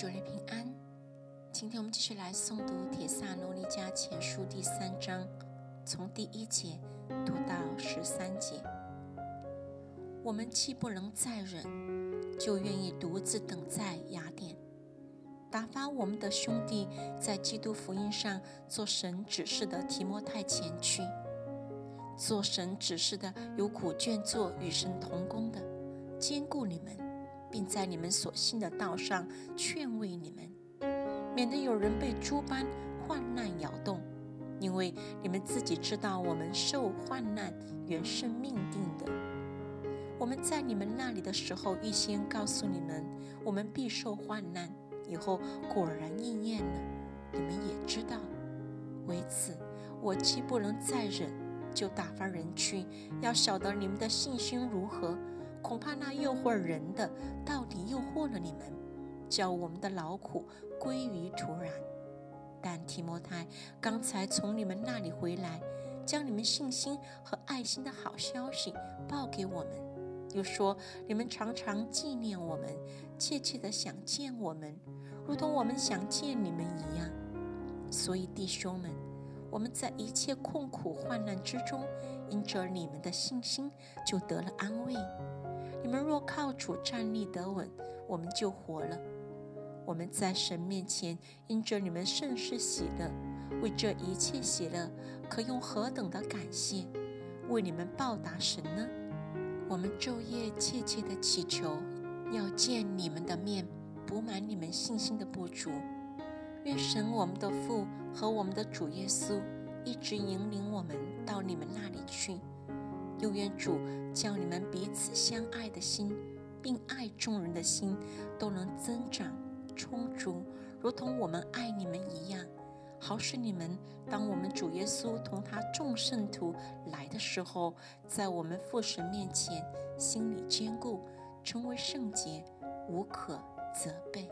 主内平安。今天我们继续来诵读《铁萨罗尼迦前书》第三章，从第一节读到十三节。我们既不能再忍，就愿意独自等在雅典，打发我们的兄弟在基督福音上做神指示的提摩太前去。做神指示的，有苦倦作与神同工的，兼顾你们。并在你们所信的道上劝慰你们，免得有人被诸般患难摇动。因为你们自己知道，我们受患难原是命定的。我们在你们那里的时候，预先告诉你们，我们必受患难。以后果然应验了，你们也知道。为此，我既不能再忍，就打发人去，要晓得你们的信心如何。恐怕那诱惑人的，到底诱惑了你们，叫我们的劳苦归于徒然。但提摩太刚才从你们那里回来，将你们信心和爱心的好消息报给我们，又说你们常常纪念我们，切切的想见我们，如同我们想见你们一样。所以弟兄们，我们在一切困苦患难之中，因着你们的信心，就得了安慰。你们若靠主站立得稳，我们就活了。我们在神面前因着你们甚是喜乐，为这一切喜乐，可用何等的感谢为你们报答神呢？我们昼夜切切的祈求，要见你们的面，补满你们信心的不足。愿神我们的父和我们的主耶稣一直引领我们到你们那里去。又愿主叫你们彼此相爱的心，并爱众人的心，都能增长充足，如同我们爱你们一样。好使你们当我们主耶稣同他众圣徒来的时候，在我们父神面前心里坚固，成为圣洁，无可责备。